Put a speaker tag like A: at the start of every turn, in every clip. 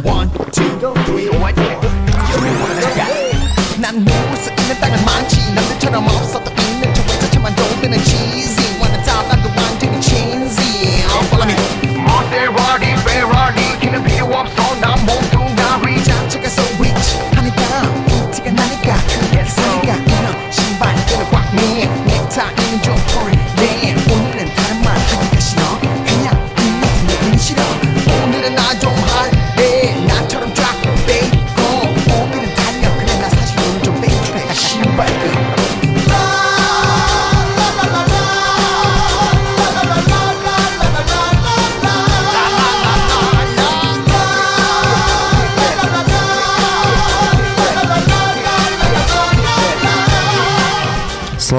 A: One, two,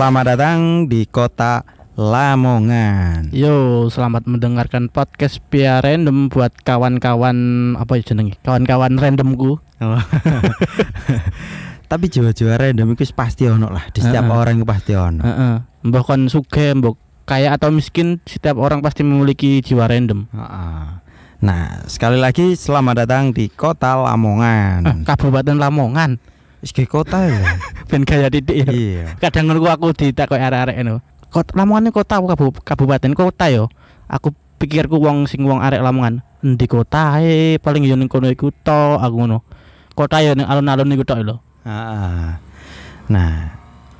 B: Selamat datang di kota Lamongan.
C: Yo, selamat mendengarkan podcast Pia Random buat kawan-kawan apa ya jenenge? Kawan-kawan randomku.
B: Oh. Tapi jiwa-jiwa random itu pasti ono lah. Di setiap
C: Heeh.
B: orang itu pasti ono.
C: Heeh. Mbah kon sugih, mbok kaya atau miskin, setiap orang pasti memiliki jiwa random.
B: Heeh. Nah, sekali lagi selamat datang di kota Lamongan.
C: Kabupaten Lamongan.
B: Kayak kota ya.
C: Ben gaya titik ya.
B: iya.
C: Kadang ngono aku ditakoki arek-arek ngono. Kota Lamongan kota kabu- kabupaten kota yo. Aku pikirku wong sing wong arek Lamongan. Endi kota ae paling yo ning kono iku to aku ngono. Kota yo ning alun-alun iku tok lho.
B: Heeh. Nah,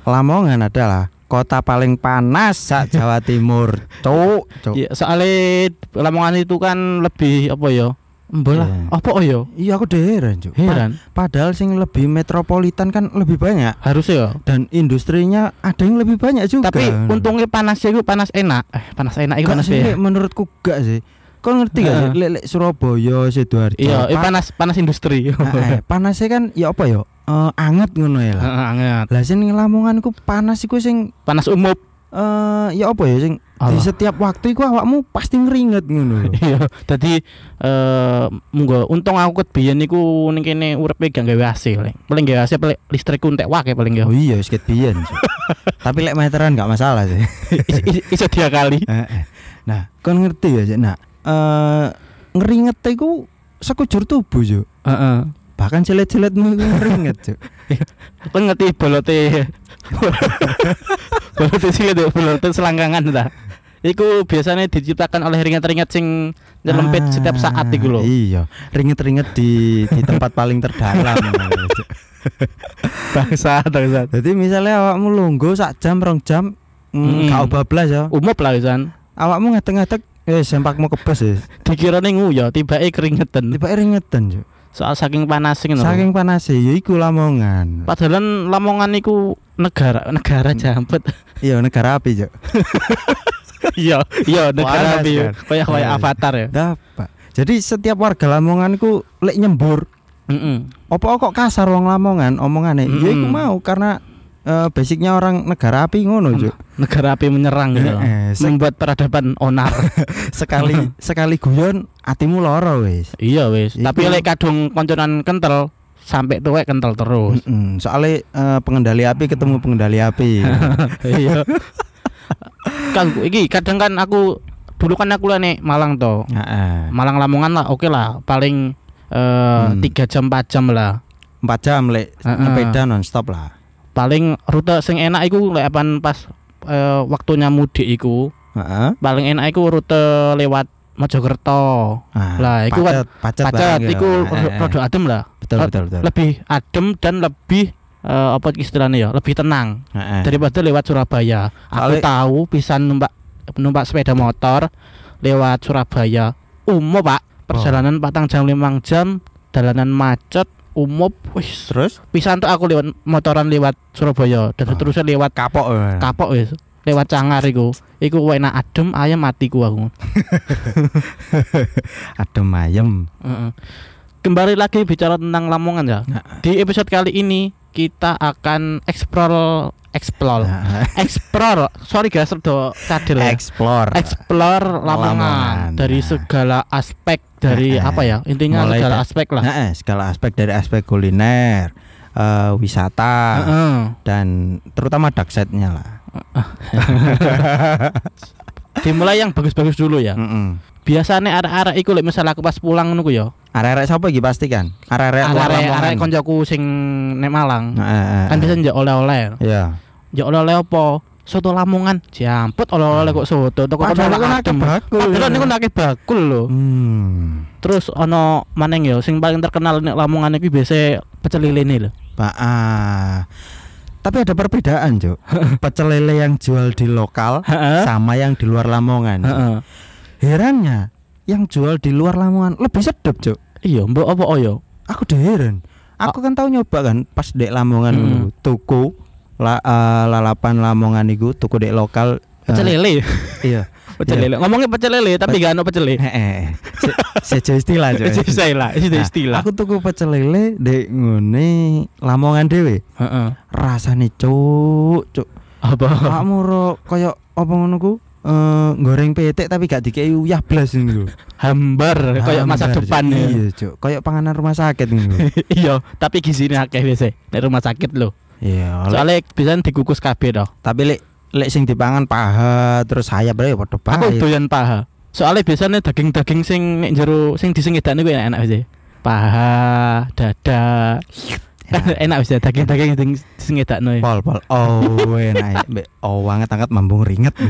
B: Lamongan adalah kota paling panas sak Jawa Timur. Cuk, cuk.
C: Ya, soalnya Lamongan itu kan lebih apa ya? Mbola.
B: Iya.
C: Apa oh ya?
B: Iya aku udah heran. Pa-
C: Heran.
B: Padahal sing lebih metropolitan kan lebih banyak
C: Harusnya ya.
B: dan industrinya ada yang lebih banyak juga.
C: Tapi untungnya panasnya itu panas enak. Eh, panas enak itu panas
B: sih,
C: ya.
B: Menurutku gak sih. Kau ngerti gak sih? Lek Surabaya, Sidoarjo.
C: Iya, eh,
B: pa-
C: panas panas industri.
B: Ah, eh, panasnya kan ya apa ya? Eh, anget ngono ya lah.
C: Heeh, anget.
B: Lah sing Lamongan ku panas iku sing
C: Panas umum.
B: Eh ya apa ya sing di setiap waktu iku awakmu pasti ngeringet ngono.
C: Iya, dadi eh monggo untung aku ket biyen niku ning kene urepe gak gawe AC paling. Paling gawe AC paling listrikku entek wae paling ya.
B: Oh iya, wis ket biyen. Tapi lek meteran gak masalah sih.
C: Is- is- Iso dia kali.
B: Nah, kon ngerti gak sih? Nah, eh ngeringet iku sekujur tubuh, Cuk.
C: Heeh.
B: Bahkan cilet-ciletmu iku ngeringet, Cuk.
C: Kon ngerti bolote bolote sih itu bolote selangkangan ta. Iku biasanya diciptakan oleh ringet-ringet sing nyelempit setiap saat iku lho.
B: Iya, ringet-ringet di di tempat paling terdalam.
C: Bangsa, bangsa.
B: Jadi misalnya awakmu lungguh sak jam rong jam
C: Mm.
B: gak bablas ya.
C: Umup lah pisan.
B: Awakmu ngetek-ngetek eh sempakmu kebes ya.
C: Dikirane nguyo, tibake keringetan.
B: Tiba ringetan Cuk.
C: Soal saking panas ngono.
B: Saking panas ya iku Lamongan.
C: Padahal Lamongan iku negara negara jambet.
B: Iya negara api, Cuk.
C: Iya, iya negara api.
B: kan?
C: Kayak kayak avatar ya.
B: Dapat. Jadi setiap warga Lamongan iku lek nyembur,
C: Heeh.
B: apa kok kasar wong Lamongan omongane? Ya iku mau karena eh, basicnya orang negara api ngono, Cuk.
C: Negara api menyerang gitu.
B: Eh, eh,
C: Membuat peradaban onar.
B: sekali sekali guyon atimu loro wis.
C: iya wis.
B: Iku-
C: Tapi lek kadung konconan kental sampai tuwek kental terus.
B: Mm-mm. Soalnya eh, pengendali api ketemu pengendali api.
C: iya. Kang iki kadang kan aku dulu kan aku nih Malang toh.
B: Heeh.
C: Malang Lamongan lah oke lah paling eh
B: Hmm.
C: tiga jam 4 jam lah.
B: 4 jam lek
C: Heeh.
B: sepeda non stop lah.
C: Paling rute sing enak iku lek apan pas eh, waktunya mudik iku
B: Heeh.
C: paling enak iku rute lewat Mojokerto.
B: Ah,
C: Lah, iku kan
B: pacet, pacet,
C: Pacet
B: ya.
C: iku
B: Heeh.
C: rada adem lah.
B: betul betul betul.
C: Lebih adem dan lebih eh, apa istilahnya ya, lebih tenang
B: Heeh.
C: daripada lewat Surabaya. Aku
B: Soalnya-
C: tahu bisa numpak numpak sepeda motor lewat Surabaya. Umum, Pak. Perjalanan patang jam limang jam, dalanan macet, umum, wis
B: terus
C: bisa untuk aku lewat motoran lewat Surabaya dan
B: Oh.
C: seterusnya lewat
B: kapok. eh.
C: kapok wis lewat cangar iku iku enak adem ayam matiku aku
B: Adem.
C: Heeh. kembali lagi bicara tentang Lamongan ya
B: Nah.
C: di episode kali ini kita akan explore explore
B: Nah,
C: explore sorry guys rada cadel ya
B: Explore.
C: explore Lamongan dari segala aspek dari
B: Nah,
C: apa ya intinya
B: mulai
C: segala aspek lah
B: Heeh, segala aspek dari aspek kuliner, eh, wisata dan terutama dark side-nya lah.
C: dimulai yang bagus-bagus dulu ya
B: Mm-mm.
C: biasane arek-arek iku lek misal aku pas pulang ku ya.
B: Arek-arek sapa iki pasti kan? Arek-arek
C: Arek-arek koncoku sing nek Malang.
B: Nah, eh, eh,
C: Kan
B: eh.
C: biasa njak oleh-oleh.
B: Iya.
C: Njak oleh-oleh apa? Soto Lamongan. Jamput oleh-oleh kok soto. Toko
B: Padahal
C: kono adem.
B: bakul.
C: Padahal niku nak bakul lho.
B: Hmm.
C: Terus ono maneng ya sing paling terkenal nek Lamongan iki biasa pecel lele lho.
B: Pak ah. Tapi ada perbedaan, Cuk. Pecel lele yang jual di lokal sama yang di luar Lamongan. Herannya, yang jual di luar Lamongan lebih sedap, Cuk.
C: Iya, mbok apa oyo?
B: Aku udah heran. Aku kan tahu nyoba kan pas dek Lamongan
C: Hmm.
B: tuku la, eh, lalapan Lamongan iku tuku dek lokal eh,
C: Pecel lele.
B: Iya.
C: Pecel lele. Ngomongnya pecel lele tapi gak ono pecel lele.
B: Heeh. Se- Sejo istilah, Cuk.
C: Itu istilah, itu
B: Nah,
C: istilah.
B: Aku tuku pecel lele dek ngene Lamongan dhewe.
C: Heeh.
B: Rasane cuk, cuk.
C: Apa?
B: Kamu ro koyo apa ngono ku? Eh, goreng petek tapi gak dikei uyah blas lho.
C: Hambar kayak masa depan ya.
B: Iya, Cuk. Kayak panganan rumah sakit lho.
C: Iya, tapi gizinya akeh biasa nek rumah sakit lho.
B: Iya,
C: Soalnya bisa dikukus kabeh toh.
B: tapi lek lek sing dipangan paha terus sayap ya padha
C: Aku
B: bae.
C: doyan paha. Soalnya biasanya daging-daging sing nek jero sing disengedakne kuwi enak sih. Paha, dada. Kan enak bisa daging-daging sing disengedakne.
B: Pol pol. Oh, enak. Mbek oh banget angkat mambung ringet.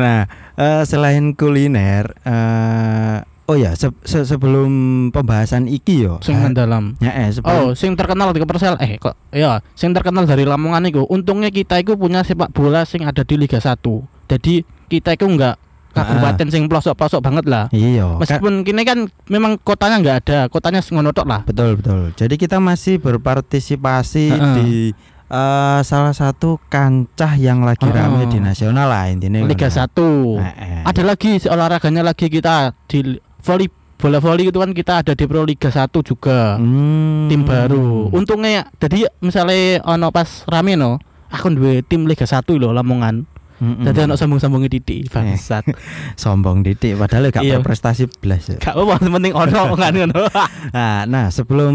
B: nah, eh, selain kuliner eh oh ya se- se- sebelum pembahasan iki yo.
C: Sing mendalam.
B: Ya eh
C: Oh,
B: sebelum
C: sing terkenal di Persel eh kok ya, sing terkenal dari Lamongan iku. Untungnya kita iku punya sepak bola sing ada di Liga 1. Jadi kita iku enggak kabupaten sing pelosok-pelosok banget lah.
B: Iya. kan-
C: Meskipun kini kan memang kotanya nggak ada, kotanya ngono lah.
B: betul betul. Jadi kita masih berpartisipasi
C: Heeh.
B: di eh, salah satu kancah yang lagi rame di nasional lah intinya.
C: Liga
B: ngono.
C: 1.
B: Heeh.
C: Ada lagi olahraganya lagi kita di volley bola volley itu kan kita ada di Pro Liga 1 juga.
B: Hmm.
C: Tim baru. Untungnya jadi misalnya ono pas rame no, aku duwe tim Liga 1 lho Lamongan.
B: Mm-mm.
C: Jadi ono sambung-sambungnya titik bangsat.
B: sombong didik padahal gak
C: Iya.
B: berprestasi blas ya.
C: Gak apa-apa, penting ono kan ngono.
B: Nah, nah sebelum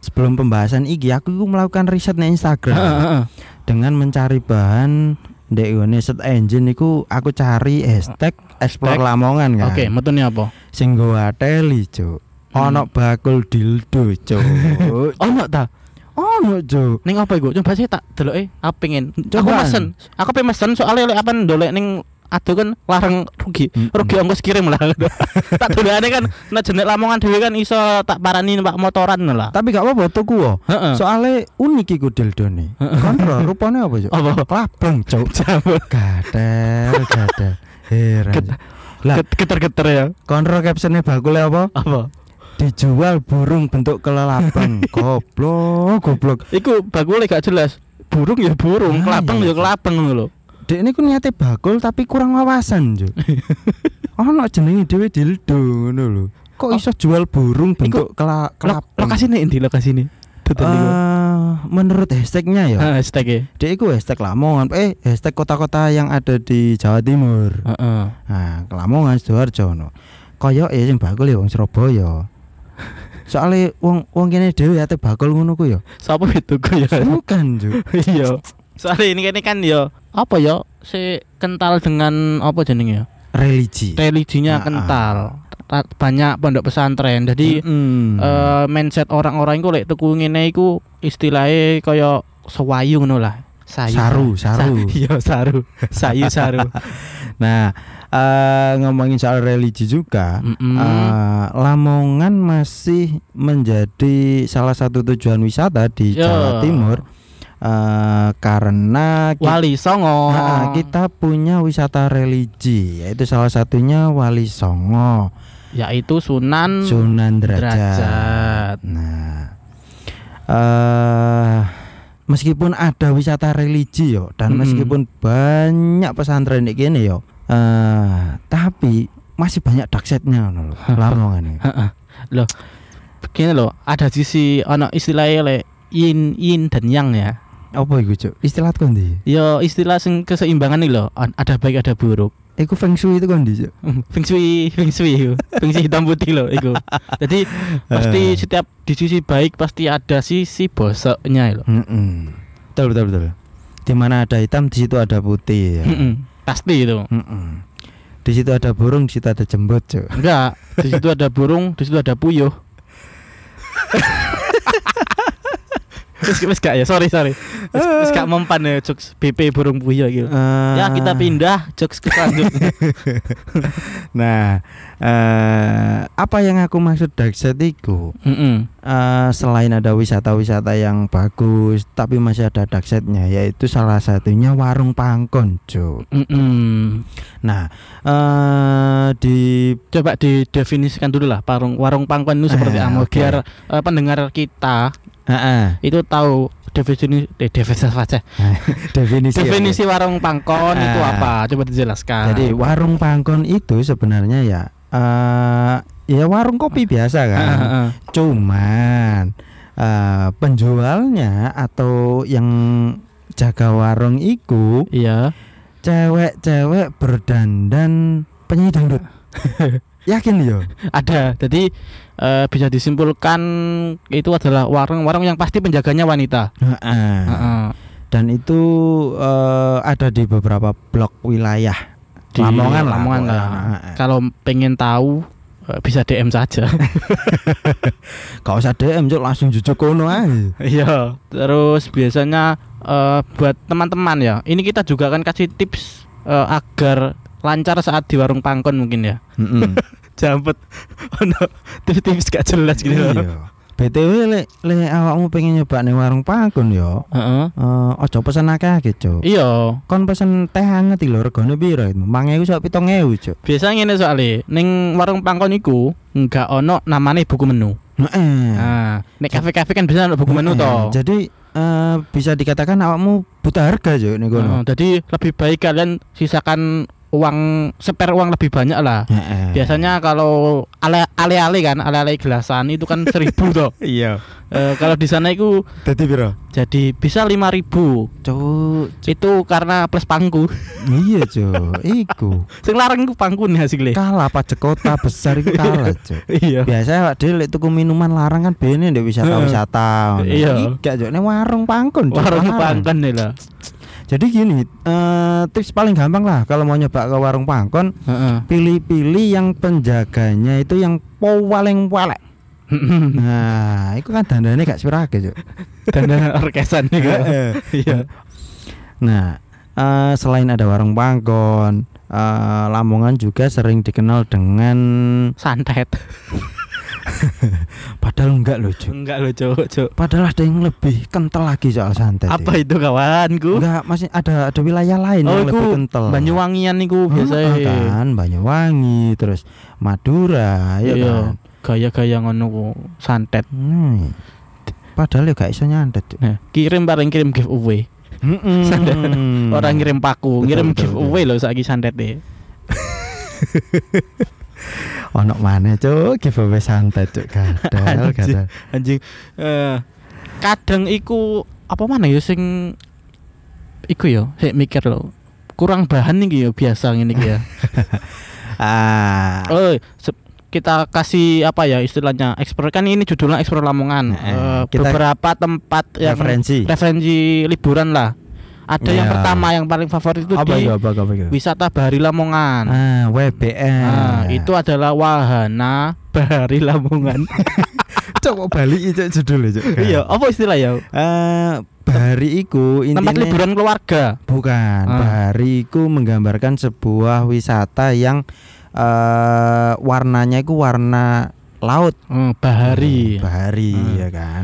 B: sebelum pembahasan iki aku melakukan riset di Instagram dengan mencari bahan di ngene search engine iku aku cari hashtag explore. Lamongan kan.
C: Oke, metune apa?
B: Sing nggawa teli, Cuk.
C: Hmm.
B: Ono bakul dildo, Cuk.
C: Ono ta?
B: ono, Cuk.
C: Ning apa iku? Coba sih tak deloke, aku pengen. Aku
B: Cobaan.
C: mesen. Aku pengen mesen soalnya lek apa ndolek ning aduh kan larang rugi. Rugi ongkos kirim lah. tak dolekane kan nek jenek Lamongan dhewe kan iso tak parani numpak motoran lah.
B: Tapi gak apa-apa tuku wo. Soalnya unik iku dildone. Kontrol rupane apa, Cuk?
C: Apa?
B: Klabang, Cuk. Gadel, gadel. Heran. Lah,
C: Geter-geter ya.
B: kontrol captionnya bakule apa?
C: Apa?
B: Dijual burung bentuk kelelapang. goblok, goblok.
C: Iku bakule gak jelas. Burung ya burung,
B: Ah,
C: kelabang
B: iya,
C: ya kelabang lho.
B: Dek ini ku niate bakul tapi kurang wawasan, Cuk. Ono jenenge dhewe dildo ngono lho. Kok
C: Oh.
B: iso jual burung bentuk kela
C: Lo,
B: kelapang?
C: lokasine endi lokasine? Duduk niku.
B: Eh, menurut hashtagnya ya,
C: Ah, hashtag
B: dia itu hashtag Lamongan, eh hashtag kota-kota yang ada di Jawa Timur.
C: Heeh.
B: Nah, ke Lamongan Sidoarjo no. Kaya ya sing bakul ya wong Surabaya. Soale wong wong kene dhewe ate bakul ngono ku ya.
C: Sapa itu ya?
B: Bukan, Juk.
C: Iya. Soalnya ini ini kan ya apa ya si kental dengan apa jenenge ya?
B: Religi.
C: Religinya
B: Ah,
C: kental. Ta- Banyak pondok pesantren. Jadi
B: Mm.
C: eh, mindset orang-orang iku lek tuku ngene iku istilahnya kaya sewayu ngono lah. Sayu.
B: Saru, saru.
C: Sa- Iya, saru. Sayu saru.
B: Nah, eh, ngomongin soal religi juga,
C: Mm-mm.
B: eh, Lamongan masih menjadi salah satu tujuan wisata di
C: Ya.
B: Jawa Timur eh, karena ki-
C: Wali Songo.
B: Nah, kita punya wisata religi, yaitu salah satunya Wali Songo,
C: yaitu Sunan
B: Sunan Derajat.
C: Derajat.
B: Nah, eh meskipun ada wisata religi yo dan
C: Mm-mm.
B: meskipun banyak pesantren di kene yo, eh tapi masih banyak daksetnya ngono lho, Lamongan ini.
C: Loh. Begini loh, ada sisi ono istilahnya le yin yin dan yang ya.
B: Apa iku, Cuk? Istilah kondi.
C: Yo istilah sing keseimbangan nih loh, ada baik ada buruk.
B: Iku feng shui itu kondi, Cuk.
C: feng shui, feng shui, yo. feng shui hitam putih loh, itu. Jadi pasti
B: Eh.
C: setiap di sisi baik pasti ada sisi bosoknya loh.
B: Mm-mm. Betul betul betul. Di mana ada hitam di situ ada putih ya.
C: Mm-mm. Pasti itu.
B: Mm-mm. Di situ ada burung, di situ ada jembut, Cuk.
C: Enggak, di situ ada burung, di situ ada puyuh. Wis wis gak ya, sorry sorry. Wis gak mempan ya jokes BP burung puyuh gitu.
B: Eh,
C: Ya kita pindah jokes ke selanjutnya.
B: Nah, eh apa yang aku maksud dark set itu?
C: Mm-mm.
B: Eh, selain ada wisata-wisata yang bagus, tapi masih ada dark setnya, yaitu salah satunya warung pangkon, Cuk.
C: Mm-mm.
B: Nah, eh di
C: Coba didefinisikan dulu lah warung warung pangkon itu seperti
B: Eh,
C: apa
B: oke.
C: biar eh, pendengar kita
B: Heeh.
C: itu tahu definisi eh, definisi apa sih?
B: definisi
C: Definisi warung pangkon itu
B: Ah.
C: apa? Coba dijelaskan.
B: Jadi warung pangkon itu sebenarnya ya eh ya warung kopi biasa kan.
C: Ah, ah.
B: Cuman eh penjualnya atau yang jaga warung iku
C: Iya.
B: cewek-cewek berdandan penyanyi dangdut. Yakin yo?
C: Ada. Jadi eh, bisa disimpulkan itu adalah warung-warung yang pasti penjaganya wanita.
B: Heeh.
C: Heeh.
B: Dan itu eh, ada di beberapa blok wilayah
C: Di
B: Lamongan lah.
C: Lamongan lah.
B: Heeh.
C: Kalau pengen tahu eh, bisa DM saja.
B: Gak usah DM cuk langsung jujuk kono aja.
C: Iya. Terus biasanya eh, buat teman-teman ya. Ini kita juga akan kasih tips eh, agar lancar saat di warung pangkon mungkin ya.
B: Heeh.
C: Jambet. Ono tips-tips gak jelas gitu.
B: Iya. BTW lek lek awakmu pengen nyoba ning warung pangkon yo.
C: Heeh.
B: Eh ojo pesen akeh Cuk.
C: Iya.
B: Kon pesen teh hangat iki lho regane piro itu? 5000 sak 7000 Cuk.
C: Biasanya ngene soalnya Ning warung pangkon iku Nggak ono namanya buku menu
B: Heeh.
C: Nah Nek kafe-kafe kan bisa ono buku menu toh
B: Jadi eh, bisa dikatakan awakmu buta harga Cuk ning kono.
C: Jadi lebih baik kalian sisakan uang spare uang lebih banyak lah
B: Heeh.
C: Biasanya kalau ale ale ale kan ale ale gelasan itu kan seribu toh
B: Iya.
C: Eh, Kalau di sana itu
B: Dadi piro?
C: jadi bisa lima ribu
B: Cuk.
C: Itu karena plus pangku
B: Iya Cuk. Iku.
C: Sing larang ku pangku nih hasilnya
B: Kalah pajak kota besar itu kalah Cuk.
C: Iya
B: Biasa awak dhewe lek tuku minuman larang kan bene ndek wisata-wisata.
C: Iya.
B: Iki gak ning warung pangkon. Cuk,
C: Warung pangkon nih lah
B: Jadi gini, eh, tips paling gampang lah kalau mau nyoba ke warung pangkon, pilih-pilih yang penjaganya itu yang paling walek. Nah, itu kan dandane gak sepirake, Cuk.
C: Dan orkesan kan Iya.
B: Nah, eh, selain ada warung pangkon, eh, Lamongan juga sering dikenal dengan
C: santet
B: padahal enggak loh, Cuk.
C: enggak lo cowok cowok
B: Padahal ada yang lebih kental lagi soal santet.
C: apa
B: ya.
C: itu kawanku
B: Enggak, masih ada ada wilayah lain
C: oh
B: yang lebih
C: itu
B: kental.
C: Banyuwangian niku
B: Heeh,
C: biasa
B: kan Banyuwangi terus Madura ya
C: Iya.
B: kan
C: gaya-gaya ngono ku santet
B: Hmm. Padahal ya gak iso nyantet. Cuk.
C: nah kirim bareng kirim giveaway
B: Mm-mm.
C: Santet. orang ngirim paku
B: Betul,
C: ngirim
B: betul,
C: giveaway loh saiki santet deh
B: ono mana cuk giveaway santet cuk gadal
C: Anjing.
B: gadal.
C: anjing eh kadang iku apa mana ya sing iku ya saya mikir loh kurang bahan nih ya biasa ini ya
B: Ah.
C: Oh, kita kasih apa ya istilahnya eksplor kan ini judulnya eksplor Lamongan. Eh,
B: kita-
C: beberapa tempat yang
B: referensi.
C: referensi liburan lah. Ada yang
B: Ya.
C: pertama yang paling favorit itu
B: Apa
C: di
B: itu apa apa itu?
C: wisata Bahari Lamongan.
B: Ah, WBN.
C: Nah, itu adalah wahana Bahari Lamongan.
B: coba balik itu judulnya cuk.
C: iya, apa istilah ya?
B: Eh, Bahari iku
C: Tempat liburan keluarga.
B: bukan.
C: Ah.
B: Bahari iku menggambarkan sebuah wisata yang eh warnanya itu warna laut.
C: Hmm, Bahari.
B: Bahari
C: Hmm.
B: ya kan.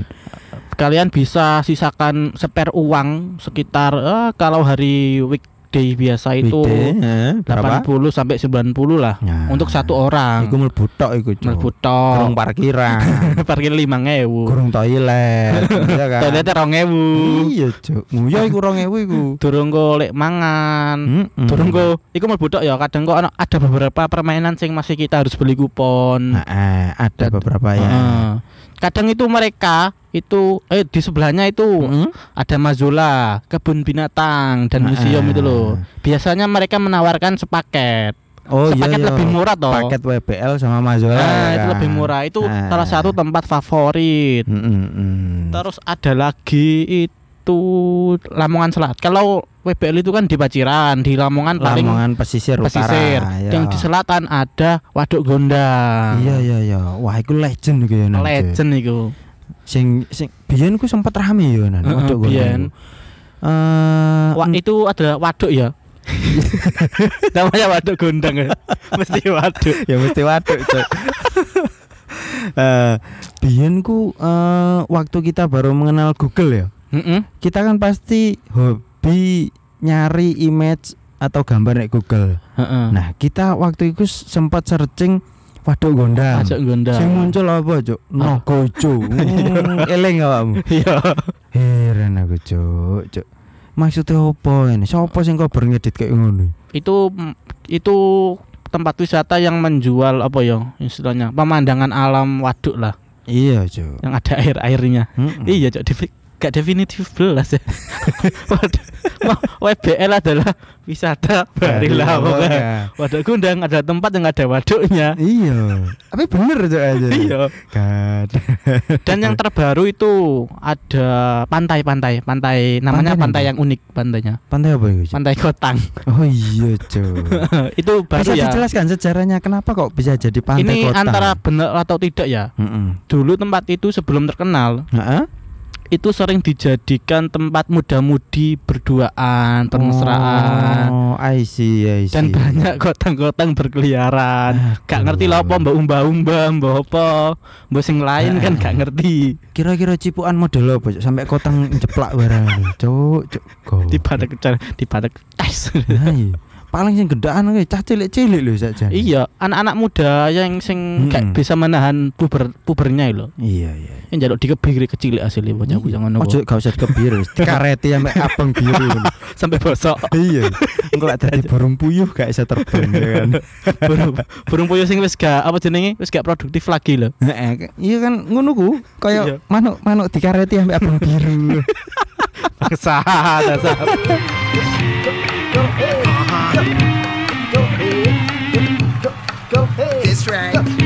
C: Kalian bisa sisakan spare uang sekitar eh, kalau hari weekday biasa itu
B: Weekday, eh, berapa?
C: 80 sampai 90 lah
B: Nah,
C: untuk satu orang.
B: Iku mlebu tok iku, Cuk.
C: Mlebu
B: Kurung
C: tok.
B: parkiran,
C: Parkir 5000.
B: kurung toilet, ya kan.
C: Toiletnya 2000.
B: Iya, Cuk. Nguyo iku 2000 iku.
C: Durung kok lek mangan.
B: Mm-mm.
C: Durung kok iku mlebu tok ya kadang kok ada beberapa permainan sing masih kita harus beli kupon.
B: Nah, eh, ada beberapa ya.
C: Heeh. Kadang itu mereka itu eh di sebelahnya itu
B: Mm.
C: ada Mazola, kebun binatang dan museum
B: eh.
C: itu loh. Biasanya mereka menawarkan sepaket.
B: Oh iya,
C: sepaket
B: iya.
C: lebih murah toh.
B: Paket WBL sama Mazola.
C: Nah,
B: ya
C: itu
B: kan?
C: lebih murah. Itu
B: Ah.
C: salah satu tempat favorit.
B: Mm-mm-mm.
C: Terus ada lagi itu itu Lamongan Selatan. Kalau WBL itu kan di Paciran, di Lamongan paling
B: Lamongan pesisir,
C: pesisir.
B: utara. ya.
C: Yang di selatan ada Waduk Gondang.
B: Iya iya iya. Wah, iku legend iki ya.
C: Legend itu.
B: Sing sing biyen ku sempat rame ya nan.
C: Heeh,
B: Waduk Gondang. Eh,
C: Wah, itu adalah waduk ya. Namanya waduk gondang ya. Mesti waduk.
B: ya mesti waduk, Cuk. Eh, biyen ku eh, waktu kita baru mengenal Google ya.
C: Heeh.
B: Kita kan pasti hobi nyari image atau gambar nek Google. Nah, kita waktu itu sempat searching Waduk Gondang.
C: Waduk gondang.
B: Sing muncul apa, Cuk? Naga, Cuk. Hmm, Eling awakmu.
C: Iya.
B: Heran aku, Cuk. Cuk. Maksudnya apa ini? Siapa sing kok ngedit kayak ngono?
C: Itu itu tempat wisata yang menjual apa ya istilahnya pemandangan alam waduk lah
B: Iya, Cuk.
C: yang ada air airnya.
B: Mm-mm.
C: Iya, Cok, defi- gak definitif belas ya. WBL adalah wisata Bari Lamongan. Waduk Gundang adalah tempat yang ada waduknya.
B: Iya. Tapi bener Cuk aja.
C: Iya. Dan yang terbaru itu ada pantai-pantai, pantai namanya
B: Pantai
C: pantai yang unik pantainya.
B: Pantai apa itu?
C: Pantai Kotang.
B: Oh iya, Cuk.
C: itu baru
B: Bisa
C: ya.
B: dijelaskan sejarahnya kenapa kok bisa jadi pantai
C: Ini
B: kota?
C: antara benar atau tidak ya.
B: Heeh.
C: Dulu tempat itu sebelum terkenal
B: Heeh.
C: Itu sering dijadikan tempat muda-mudi berduaan, permesraan.
B: Oh, I see, I see.
C: dan banyak kotang-kotang berkeliaran gak ngerti lah apa mbak umba-umba mbak apa mbak sing lain kan gak ngerti
B: Kira-kira cipuan model apa sampai kotang jeplak barang. Cuk, cuk.
C: Badak di badak tes
B: Nah, iya. Paling sing gedaan kuwi cah cilik-cilik lho saja.
C: iya anak-anak muda yang sing gak
B: Mm-mm.
C: bisa menahan puber pubernya lho
B: Iya, iya.
C: yang jaluk dikebiri kecil asli bocah bocah ngono
B: Ojo gak usah dikebir wis. Dikareti sampai abang biru.
C: sampai bosok
B: Iya. Engko lek dadi burung puyuh gak bisa terbang ya kan.
C: burung burung puyuh sing wis gak apa jenenge wis gak produktif lagi lho
B: Heeh, iya kan ngono ku
C: Iya.
B: kaya manuk manuk dikareti sampai abang biru.
C: bangsa dasar go. Hey.
A: That's right. Go.